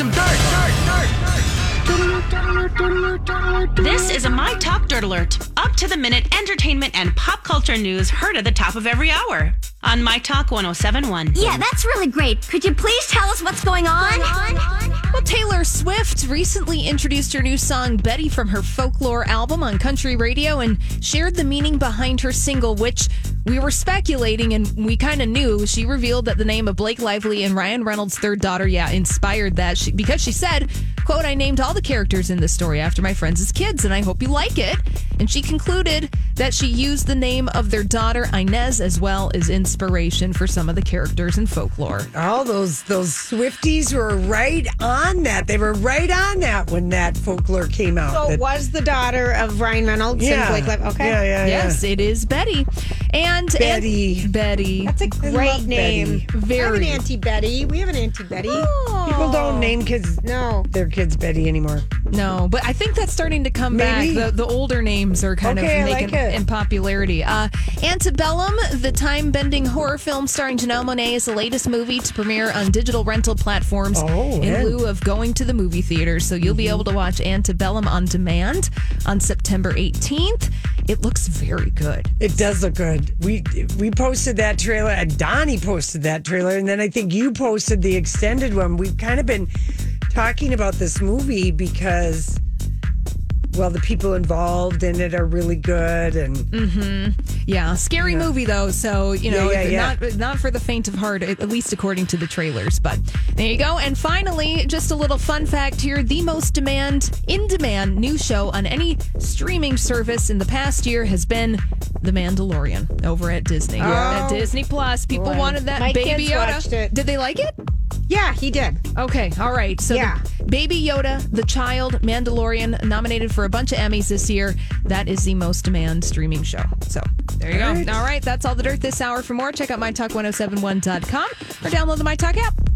some dirt, dirt, dirt. This is a My Talk Dirt Alert. Up to the minute entertainment and pop culture news heard at the top of every hour on My Talk 1071. Yeah, that's really great. Could you please tell us what's going on? Well, Taylor Swift recently introduced her new song Betty from her folklore album on country radio and shared the meaning behind her single, which we were speculating and we kind of knew. She revealed that the name of Blake Lively and Ryan Reynolds' third daughter, yeah, inspired that she, because she said, quote, I named all the characters in this story after my friends as kids and I hope you like it. And she concluded that she used the name of their daughter Inez as well as inspiration for some of the characters in folklore. All those those Swifties were right on that. They were right on that when that folklore came out. So That- it was the daughter of Ryan Reynolds yeah, and Blake Lively. Okay. yeah, yeah, Yes, it is Betty. And Betty. and- Betty. That's a great name. Betty. I have an Very. Auntie Betty. We have an Auntie Betty. yeah. People don't name kids No. their kids Betty anymore. No, but I think that's starting to come Maybe. back. The, the older names are kind Okay, of making it. in popularity. Uh, Antebellum, the time bending horror film starring Janelle Monáe, is the latest movie to premiere on digital rental platforms Oh, in yeah. Mm-hmm. lieu of going to the movie theater. So you'll be able to watch Antebellum on demand on September 18th. It looks very good. It does look good. We we posted that trailer, and Donnie posted that trailer, and then I think you posted the extended one. We've kind of been talking about this movie because, well, the people involved in it are really good, and mm-hmm. Yeah, scary movie though. So you know, Yeah, yeah, not not for the faint of heart, at least according to the trailers. But there you go. And finally, just a little fun fact here: the most demand in demand new show on any streaming service in the past year has been The Mandalorian over at Disney. Oh. At Disney Plus, people wanted that My baby kids Yoda. watched it. Did they like it? Yeah, he did. Okay, all right. So Yeah. Baby Yoda, the child, Mandalorian, nominated for a bunch of Emmys this year. That is the most demand streaming show. So there you go. All right. All right, that's all the dirt this hour. For more, check out mytalk1071.com or download the MyTalk app.